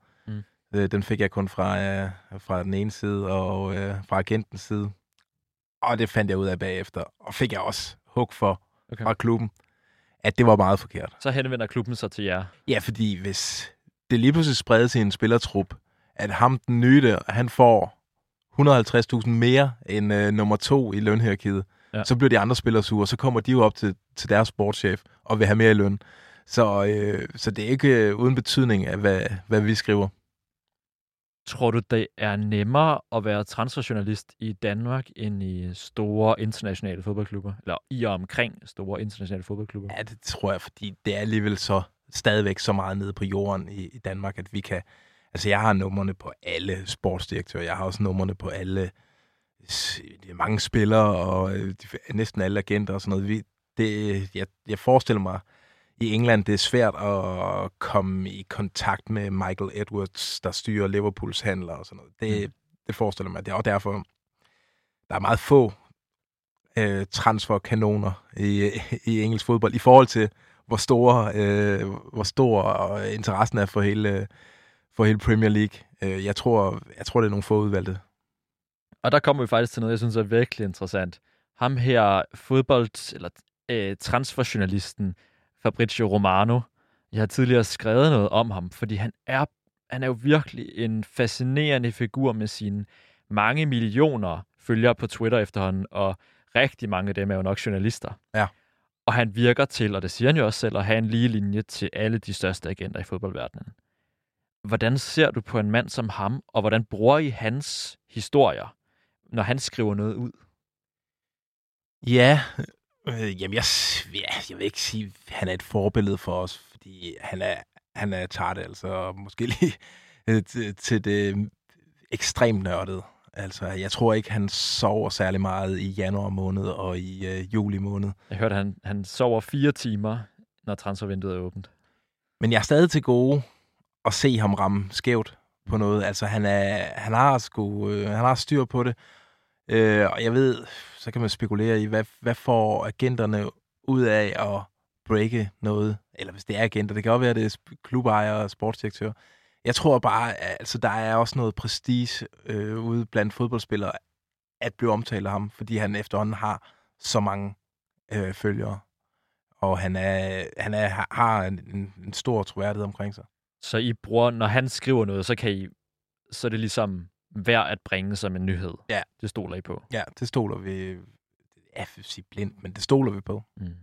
Øh, den fik jeg kun fra, øh, fra den ene side og øh, fra agentens side. Og det fandt jeg ud af bagefter. Og fik jeg også hug for okay. fra klubben, at det var meget forkert. Så henvender klubben sig til jer? Ja, fordi hvis det lige pludselig spreder til en spillertrup, at ham den nye der, han får 150.000 mere end øh, nummer to i lønhierarkiet, ja. så bliver de andre spillere sure, så kommer de jo op til, til deres sportschef og vil have mere i løn. Så, øh, så det er ikke øh, uden betydning af, hvad, hvad vi skriver. Tror du, det er nemmere at være transferjournalist i Danmark end i store internationale fodboldklubber? Eller i og omkring store internationale fodboldklubber? Ja, det tror jeg, fordi det er alligevel så stadigvæk så meget nede på jorden i, i Danmark, at vi kan... Altså, jeg har numrene på alle sportsdirektører. Jeg har også numrene på alle mange spillere og øh, næsten alle agenter og sådan noget. Vi, det, jeg, jeg forestiller mig, i England det er svært at komme i kontakt med Michael Edwards, der styrer Liverpools handler og sådan noget. Det, mm. det forestiller mig. Det er også derfor, der er meget få øh, transferkanoner i, i engelsk fodbold i forhold til, hvor store, øh, hvor stor interessen er for hele, for hele Premier League. Øh, jeg, tror, jeg tror, det er nogle få udvalgte. Og der kommer vi faktisk til noget, jeg synes er virkelig interessant. Ham her, fodbold- eller øh, transferjournalisten Fabrizio Romano, jeg har tidligere skrevet noget om ham, fordi han er, han er jo virkelig en fascinerende figur med sine mange millioner følgere på Twitter efterhånden, og rigtig mange af dem er jo nok journalister. Ja. Og han virker til, og det siger han jo også selv, at have en lige linje til alle de største agenter i fodboldverdenen. Hvordan ser du på en mand som ham, og hvordan bruger I hans historier, når han skriver noget ud? Ja, øh, jamen jeg, ja, jeg vil ikke sige, at han er et forbillede for os, fordi han er, han er tart, altså måske lige øh, til, det ekstremt nørdede. Altså, jeg tror ikke, han sover særlig meget i januar måned og i øh, juli måned. Jeg hørte, han, han sover fire timer, når transfervinduet er åbent. Men jeg er stadig til gode at se ham ramme skævt på noget. Altså, han, er, han, har, sgu, øh, han har styr på det. Øh, og jeg ved, så kan man spekulere i, hvad, hvad får agenterne ud af at breake noget? Eller hvis det er agenter, det kan også være, at det er klubejer og sportsdirektør. Jeg tror bare, altså der er også noget prestige øh, ude blandt fodboldspillere at blive omtalt af ham, fordi han efterhånden har så mange øh, følgere. Og han, er, han er, har en, en stor troværdighed omkring sig. Så I bruger, når han skriver noget, så kan I, så er det ligesom værd at bringe som en nyhed. Ja. Det stoler I på. Ja, det stoler vi, jeg vil sige blindt, men det stoler vi på. Mm.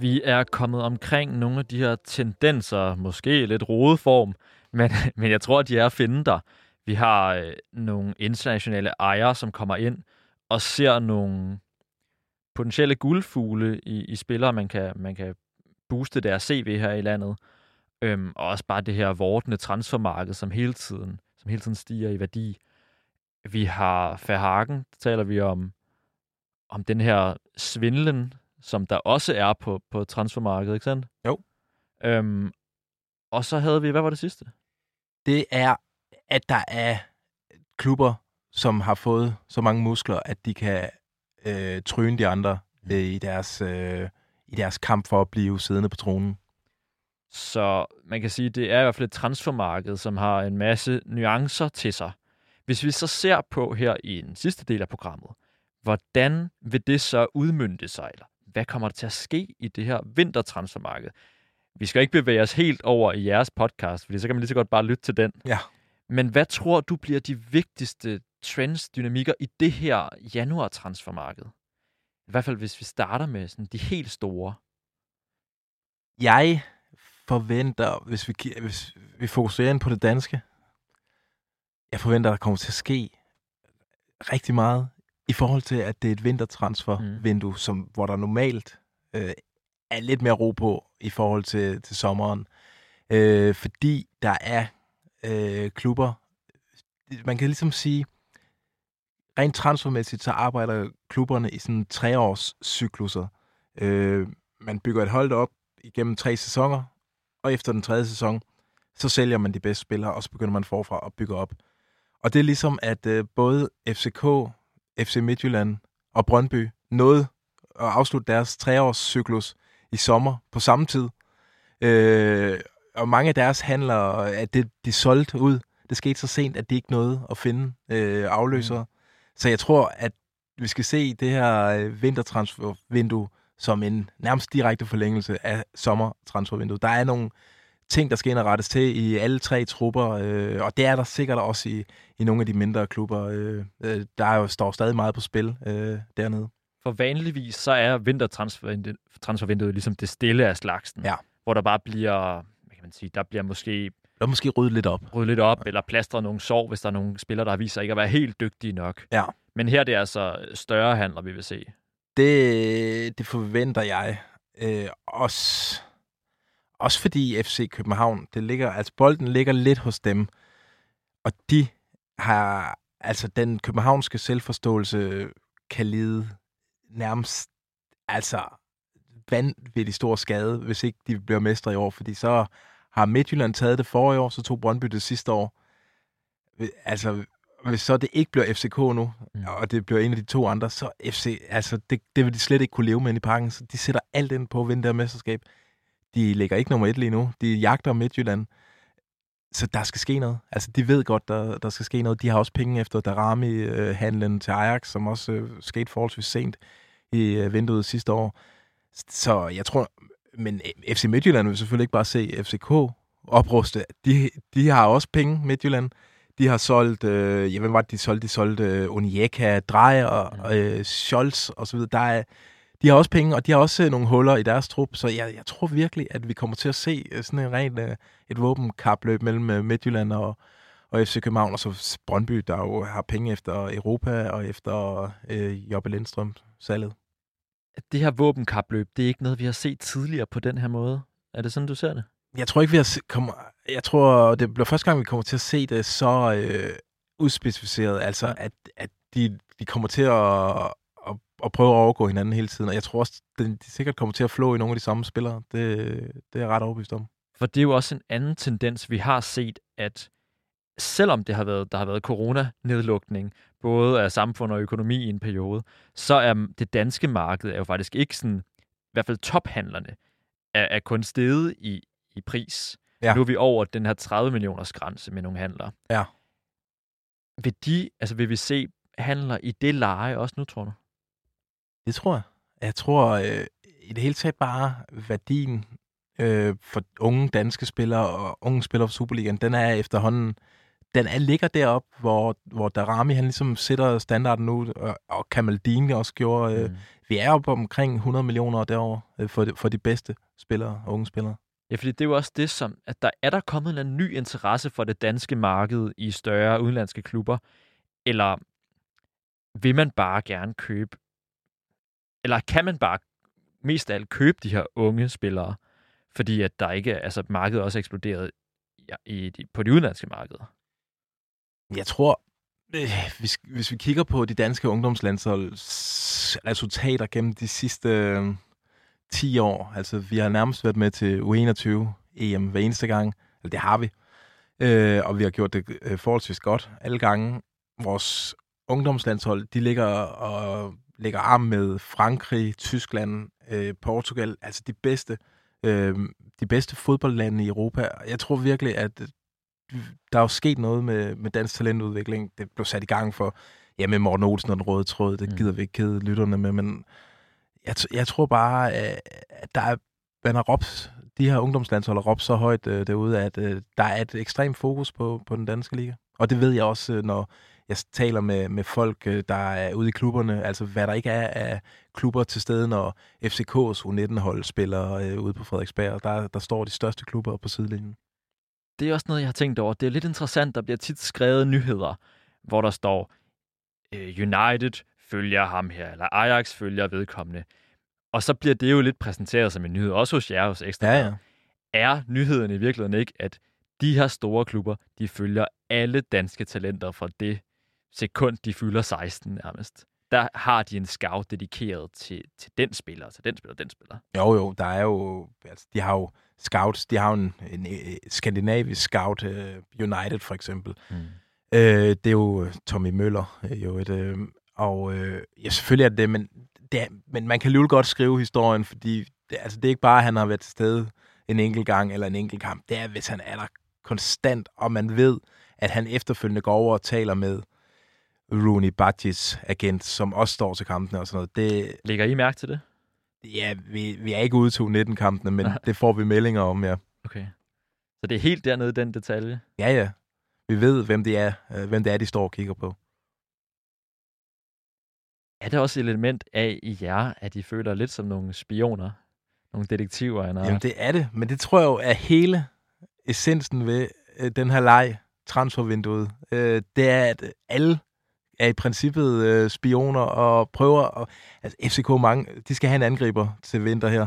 Vi er kommet omkring nogle af de her tendenser, måske lidt rodeform, men, men jeg tror, de er at finde der. Vi har øh, nogle internationale ejere, som kommer ind og ser nogle potentielle guldfugle i, i spillere, man kan, man kan booste deres CV her i landet. Øhm, og også bare det her vortende transfermarked, som hele tiden, som hele tiden stiger i værdi. Vi har Verhagen, taler vi om, om den her svindlen, som der også er på, på transfermarkedet, ikke sandt? Jo. Øhm, og så havde vi, hvad var det sidste? Det er, at der er klubber, som har fået så mange muskler, at de kan øh, tryne de andre øh, i, deres, øh, i deres kamp for at blive siddende på tronen. Så man kan sige, det er i hvert fald et transfermarked, som har en masse nuancer til sig. Hvis vi så ser på her i den sidste del af programmet, hvordan vil det så udmynde sig, eller hvad kommer der til at ske i det her vintertransfermarked? Vi skal ikke bevæge os helt over i jeres podcast, for så kan man lige så godt bare lytte til den. Ja. Men hvad tror du bliver de vigtigste trends, dynamikker i det her januar-transfermarked? I hvert fald, hvis vi starter med sådan de helt store. Jeg forventer, hvis vi, hvis vi fokuserer ind på det danske, jeg forventer, at der kommer til at ske rigtig meget i forhold til, at det er et vintertransfervindue, mm. som, hvor der normalt øh, er lidt mere ro på i forhold til, til sommeren. Øh, fordi der er øh, klubber, man kan ligesom sige, rent transfermæssigt, så arbejder klubberne i sådan treårs cykluser. Øh, man bygger et hold op igennem tre sæsoner, og efter den tredje sæson, så sælger man de bedste spillere, og så begynder man forfra at bygge op. Og det er ligesom, at øh, både FCK, FC Midtjylland og Brøndby nåede at afslutte deres treårscyklus i sommer på samme tid. Øh, og mange af deres handler, at det, de solgte ud, det skete så sent, at de ikke nåede at finde øh, afløsere. Mm. Så jeg tror, at vi skal se det her øh, vintertransfervindue som en nærmest direkte forlængelse af sommertransfervinduet. Der er nogle ting, der skal ind og rettes til i alle tre trupper, øh, og det er der sikkert også i, i nogle af de mindre klubber. Øh, øh, der er jo, står stadig meget på spil øh, dernede. For vanligvis så er vintertransfervinduet ligesom det stille af slagsen, ja. hvor der bare bliver, hvad kan man sige, der bliver måske der måske ryddet lidt op. Ryddet lidt op, eller plastret nogle sår, hvis der er nogle spillere, der har vist sig ikke at være helt dygtige nok. Ja. Men her det er altså større handler, vi vil se. Det, det forventer jeg. Øh, også, også fordi FC København, det ligger, altså bolden ligger lidt hos dem, og de har, altså den københavnske selvforståelse kan lide nærmest, altså vanvittig stor skade, hvis ikke de bliver mestre i år, fordi så har Midtjylland taget det forrige år, så tog Brøndby det sidste år. Altså, hvis så det ikke bliver FCK nu, mm. og det bliver en af de to andre, så FC, altså det, det vil de slet ikke kunne leve med i parken. Så de sætter alt ind på at vinde der mesterskab. De ligger ikke nummer et lige nu. De jagter Midtjylland. Så der skal ske noget. Altså, de ved godt, der, der skal ske noget. De har også penge efter Darami-handlen øh, til Ajax, som også øh, skete forholdsvis sent i øh, vinduet sidste år. Så jeg tror, men øh, FC Midtjylland vil selvfølgelig ikke bare se FCK opruste. De, de har også penge, Midtjylland. De har solgt, øh, ja, hvem var det, de solgte? De solgte øh, Onyeka, Dreyer, mm. øh, Scholz og så videre. Der er, de har også penge, og de har også øh, nogle huller i deres trup, så jeg, jeg tror virkelig, at vi kommer til at se øh, sådan en ren øh, et våbenkapløb mellem øh, Midtjylland og, og FC København, og så Brøndby, der jo har penge efter Europa og efter øh, Jobbe Lindstrøm salget. Det her våbenkapløb, det er ikke noget, vi har set tidligere på den her måde. Er det sådan, du ser det? Jeg tror ikke, vi har se, kommer, jeg tror, det bliver første gang, vi kommer til at se det så øh, udspecificeret, altså at, at de, de kommer til at, at, at prøve at overgå hinanden hele tiden, og jeg tror også, de, de sikkert kommer til at flå i nogle af de samme spillere. Det, det er jeg ret overbevist om. For det er jo også en anden tendens, vi har set, at selvom det har været, der har været coronanedlukning, både af samfund og økonomi i en periode, så er det danske marked er jo faktisk ikke sådan, i hvert fald tophandlerne, er, er kun steget i, i pris. Ja. Nu er vi over den her 30 millioners grænse med nogle handlere. Ja. Vil, de, altså vil vi se handler i det leje også nu, tror du? Det tror jeg. Jeg tror øh, i det hele taget bare værdien øh, for unge danske spillere og unge spillere for Superligaen, den er efterhånden, den er, ligger derop, hvor, hvor Darami han ligesom sætter standarden nu, og, og Kamaldini også gjorde. Øh, mm. Vi er oppe omkring 100 millioner derovre øh, for, de, for de bedste spillere, unge spillere. Ja, fordi det er jo også det, som, at der er der kommet en ny interesse for det danske marked i større udenlandske klubber, eller vil man bare gerne købe, eller kan man bare mest af alt købe de her unge spillere, fordi at der ikke, altså markedet også er eksploderet i de, på de udenlandske markeder? Jeg tror, øh, hvis, hvis vi kigger på de danske ungdomslandsholds resultater gennem de sidste øh, 10 år, altså vi har nærmest været med til U21 EM hver eneste gang, eller det har vi, øh, og vi har gjort det øh, forholdsvis godt alle gange. Vores ungdomslandshold, de ligger og lægger arm med Frankrig, Tyskland, øh, Portugal, altså de bedste, øh, de bedste fodboldlande i Europa. Jeg tror virkelig, at der er jo sket noget med, med dansk talentudvikling. Det blev sat i gang for, ja, med Morten Olsen og den røde tråd. Det mm. gider vi ikke kede lytterne med, men jeg, jeg tror bare, at der er, man har råbt, de her ungdomslandshold har råbt så højt øh, derude, at øh, der er et ekstremt fokus på, på den danske liga. Og det ved jeg også, øh, når jeg taler med, med folk, øh, der er ude i klubberne, altså hvad der ikke er af klubber til stede, når FCK's U19-hold spiller øh, ude på Frederiksberg. Der, der står de største klubber på sidelinjen. Det er også noget, jeg har tænkt over. Det er lidt interessant, der bliver tit skrevet nyheder, hvor der står, øh, United følger ham her, eller Ajax følger vedkommende. Og så bliver det jo lidt præsenteret som en nyhed, også hos jer hos Ekstra. Ja, ja. Er nyheden i virkeligheden ikke, at de her store klubber, de følger alle danske talenter fra det sekund, de fylder 16 nærmest. Der har de en scout dedikeret til, til den spiller, til den spiller, den spiller. Jo, jo, der er jo, altså, de har jo scouts, de har jo en, en, en skandinavisk scout, uh, United for eksempel. Mm. Uh, det er jo Tommy Møller, uh, jo et, uh, og uh, ja, selvfølgelig er det det, men, det er, men man kan jo godt skrive historien, fordi det, altså, det er ikke bare, at han har været til stede en enkelt gang eller en enkelt kamp. Det er, hvis han er der konstant, og man ved, at han efterfølgende går over og taler med Rooney Badgis agent, som også står til kampene og sådan noget. Det, Lægger I mærke til det? Ja, vi, vi er ikke ude til 19 kampene men det får vi meldinger om, ja. Okay. Så det er helt dernede, den detalje? Ja, ja. Vi ved, hvem det er, øh, hvem det er, de står og kigger på. Er det også et element af i jer, at I føler lidt som nogle spioner? Nogle detektiver? Eller? Jamen, det er det. Men det tror jeg jo er hele essensen ved øh, den her leg, transfervinduet. Øh, det er, at alle er i princippet øh, spioner og prøver... At, altså, FCK mange, de skal have en angriber til vinter her.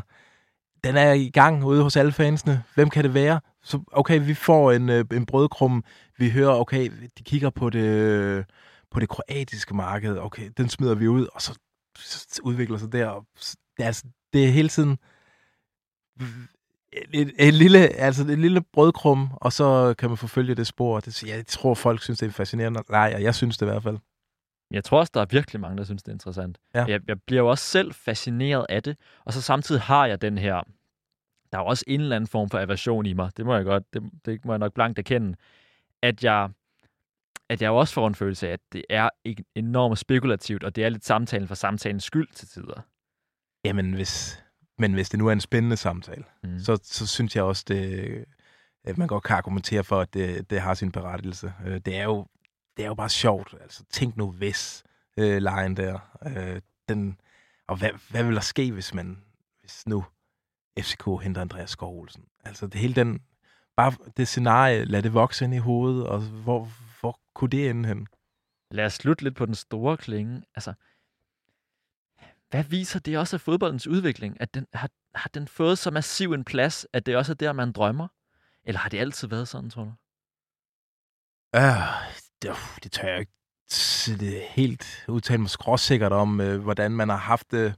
Den er i gang ude hos alle fansene. Hvem kan det være? Så, okay, vi får en, øh, en brødkrum. Vi hører, okay, de kigger på det, på det kroatiske marked. Okay, den smider vi ud, og så, så udvikler sig der. Det er, altså, det er hele tiden et, et, lille, altså et lille brødkrum, og så kan man forfølge det spor. Det, jeg tror, folk synes, det er fascinerende. Nej, jeg synes det i hvert fald. Jeg tror også, der er virkelig mange, der synes, det er interessant. Ja. Jeg, jeg bliver jo også selv fascineret af det, og så samtidig har jeg den her... Der er jo også en eller anden form for aversion i mig. Det må jeg godt, det, det må jeg nok blankt erkende. At jeg, at jeg også får en følelse af, at det er enormt spekulativt, og det er lidt samtalen for samtalens skyld til tider. Jamen, hvis, men hvis det nu er en spændende samtale, mm. så, så synes jeg også, det, at man godt kan argumentere for, at det, det har sin berettigelse. Øh, det er jo, det er jo bare sjovt. Altså, tænk nu hvis øh, lejen der. Øh, den, og hvad, hvad vil der ske, hvis man hvis nu FCK henter Andreas Skov Olsen? Altså, det hele den, bare det scenarie, lad det vokse ind i hovedet, og hvor, hvor kunne det ende hen? Lad os slutte lidt på den store klinge. Altså, hvad viser det også af fodboldens udvikling? At den, har, har den fået så massiv en plads, at det også er der, man drømmer? Eller har det altid været sådan, tror du? Uh, det, det tør jeg ikke det helt udtale mig skråsikkert om, øh, hvordan man har haft det øh,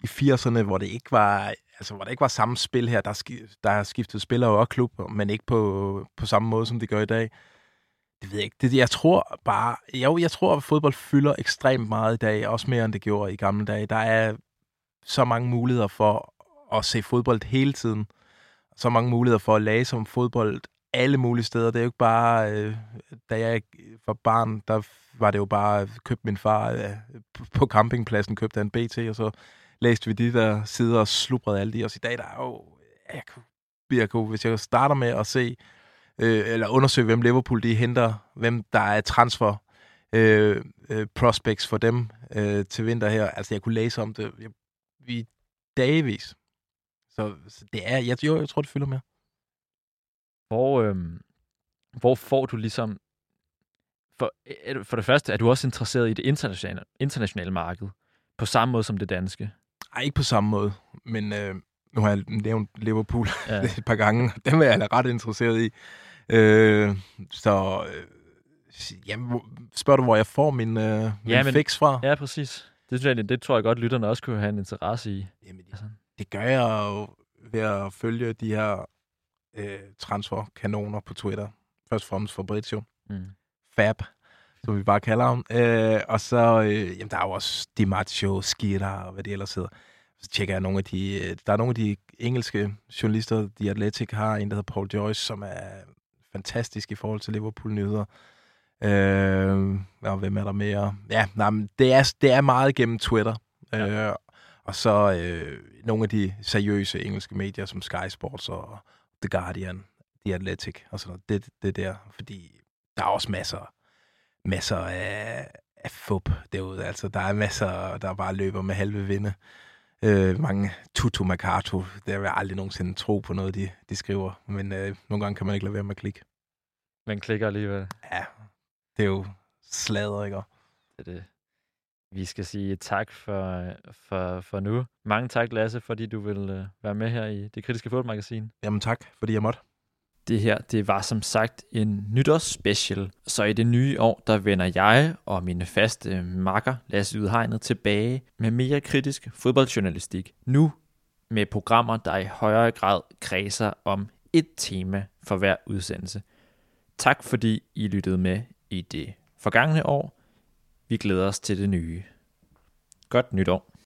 i 80'erne, hvor det ikke var altså, hvor det ikke var samme spil her. Der, der er skiftet spillere og klub, men ikke på, på samme måde, som det gør i dag. Det ved jeg ikke. Det, jeg tror bare... Jo, jeg tror, at fodbold fylder ekstremt meget i dag, også mere end det gjorde i gamle dage. Der er så mange muligheder for at se fodbold hele tiden. Så mange muligheder for at læse om fodbold alle mulige steder. Det er jo ikke bare... Øh, da jeg var barn, der var det jo bare... Øh, købte min far øh, på campingpladsen, købte en BT, og så læste vi de der sider og slubrede alle de. Og i dag, der er jo... Jeg kunne, jeg kunne, hvis jeg starter med at se øh, eller undersøge, hvem Liverpool de henter, hvem der er transfer øh, øh, prospects for dem øh, til vinter her. Altså, jeg kunne læse om det i dagevis. Så, så det er, jeg, jo, jeg tror, det fylder mere. Hvor, øh, hvor får du ligesom... For, for det første, er du også interesseret i det internationale, internationale marked, på samme måde som det danske? Nej, ikke på samme måde, men øh, nu har jeg nævnt Liverpool ja. et par gange. Dem er jeg ret interesseret i. Øh, så øh, jamen, spørger du, hvor jeg får min, øh, min ja, men, fix fra? Ja, præcis. Det, synes jeg, det tror jeg godt, lytterne også kunne have en interesse i. Jamen, det, altså. det gør jeg jo ved at følge de her øh, transferkanoner på Twitter. Først og fremmest Fabrizio. Mm. Fab, som vi bare kalder ham. Øh, og så, øh, jamen, der er jo også Di Maggio, Skira og hvad det ellers hedder så tjekker jeg nogle af de... Øh, der er nogle af de engelske journalister, The Athletic har en, der hedder Paul Joyce, som er fantastisk i forhold til Liverpool-nyheder. Øh, og hvem er der mere? Ja, nej, men det, er, det er meget gennem Twitter. Ja. Øh, og så øh, nogle af de seriøse engelske medier, som Sky Sports og The Guardian, The Athletic og sådan noget. Det, det der, fordi der er også masser, masser af, af fup derude. Altså, der er masser, der bare løber med halve vinde øh, mange tutu makato. Det vil jeg aldrig nogensinde tro på noget, de, de skriver. Men øh, nogle gange kan man ikke lade være med at klikke. Man klikker alligevel. Ja, det er jo slader, ikke? Det er det. Vi skal sige tak for, for, for nu. Mange tak, Lasse, fordi du vil øh, være med her i det kritiske fodboldmagasin. Jamen tak, fordi jeg måtte. Det her, det var som sagt en nytårsspecial, så i det nye år, der vender jeg og mine faste makker Lasse Udhegnet tilbage med mere kritisk fodboldjournalistik. Nu med programmer, der i højere grad kredser om et tema for hver udsendelse. Tak fordi I lyttede med i det forgangne år. Vi glæder os til det nye. Godt nytår.